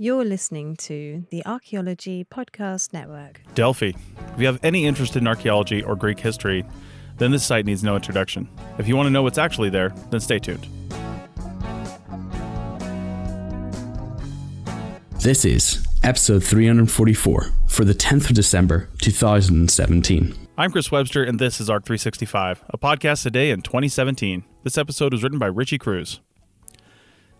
You're listening to the Archaeology Podcast Network. Delphi. If you have any interest in archaeology or Greek history, then this site needs no introduction. If you want to know what's actually there, then stay tuned. This is episode 344 for the 10th of December 2017. I'm Chris Webster, and this is ARC 365, a podcast a day in 2017. This episode was written by Richie Cruz.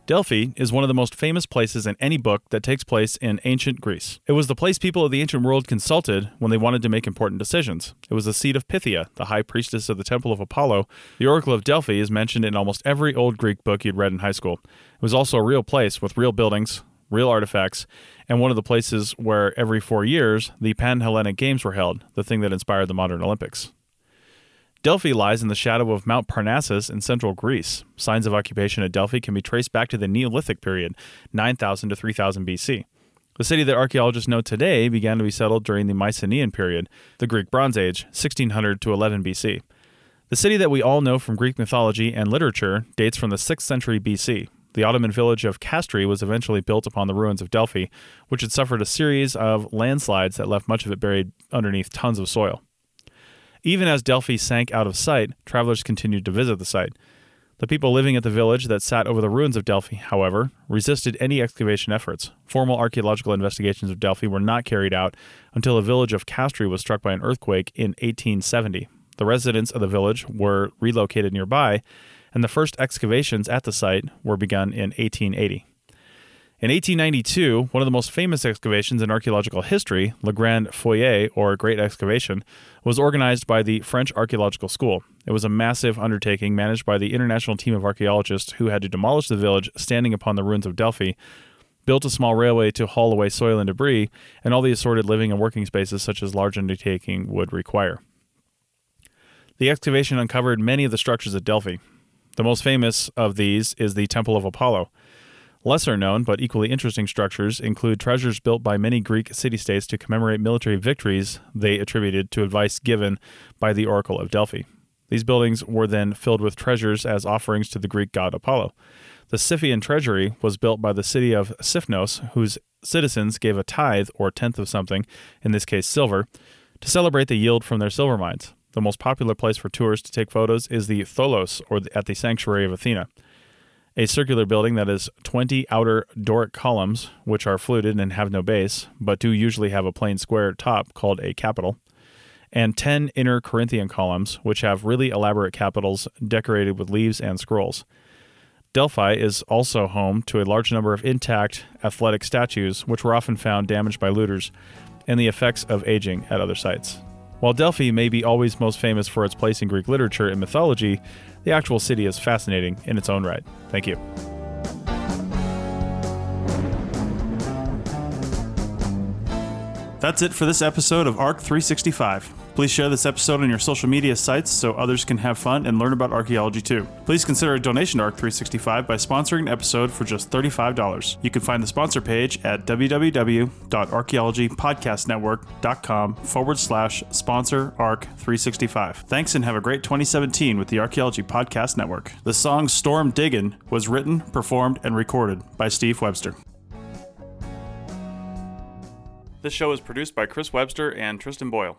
Delphi is one of the most famous places in any book that takes place in ancient Greece. It was the place people of the ancient world consulted when they wanted to make important decisions. It was the seat of Pythia, the high priestess of the Temple of Apollo. The Oracle of Delphi is mentioned in almost every old Greek book you'd read in high school. It was also a real place with real buildings, real artifacts, and one of the places where every four years the Pan Hellenic Games were held, the thing that inspired the modern Olympics. Delphi lies in the shadow of Mount Parnassus in central Greece. Signs of occupation at Delphi can be traced back to the Neolithic period, 9000 to 3000 BC. The city that archaeologists know today began to be settled during the Mycenaean period, the Greek Bronze Age, 1600 to 11 BC. The city that we all know from Greek mythology and literature dates from the 6th century BC. The Ottoman village of Castri was eventually built upon the ruins of Delphi, which had suffered a series of landslides that left much of it buried underneath tons of soil. Even as Delphi sank out of sight, travelers continued to visit the site. The people living at the village that sat over the ruins of Delphi, however, resisted any excavation efforts. Formal archaeological investigations of Delphi were not carried out until the village of Castri was struck by an earthquake in 1870. The residents of the village were relocated nearby, and the first excavations at the site were begun in 1880. In 1892, one of the most famous excavations in archaeological history, Le Grand Foyer, or Great Excavation, was organized by the French Archaeological School. It was a massive undertaking managed by the international team of archaeologists who had to demolish the village standing upon the ruins of Delphi, built a small railway to haul away soil and debris, and all the assorted living and working spaces such as large undertaking would require. The excavation uncovered many of the structures at Delphi. The most famous of these is the Temple of Apollo. Lesser known but equally interesting structures include treasures built by many Greek city states to commemorate military victories they attributed to advice given by the Oracle of Delphi. These buildings were then filled with treasures as offerings to the Greek god Apollo. The Siphnian treasury was built by the city of Siphnos, whose citizens gave a tithe, or tenth of something, in this case silver, to celebrate the yield from their silver mines. The most popular place for tourists to take photos is the Tholos, or at the Sanctuary of Athena a circular building that has 20 outer Doric columns, which are fluted and have no base, but do usually have a plain square top called a capital, and 10 inner Corinthian columns, which have really elaborate capitals decorated with leaves and scrolls. Delphi is also home to a large number of intact athletic statues, which were often found damaged by looters, and the effects of aging at other sites. While Delphi may be always most famous for its place in Greek literature and mythology, the actual city is fascinating in its own right. Thank you. That's it for this episode of ARC 365. Please share this episode on your social media sites so others can have fun and learn about archaeology too. Please consider a donation to ARC 365 by sponsoring an episode for just $35. You can find the sponsor page at www.archaeologypodcastnetwork.com forward slash sponsor ARC 365. Thanks and have a great 2017 with the Archaeology Podcast Network. The song Storm Diggin' was written, performed, and recorded by Steve Webster. This show is produced by Chris Webster and Tristan Boyle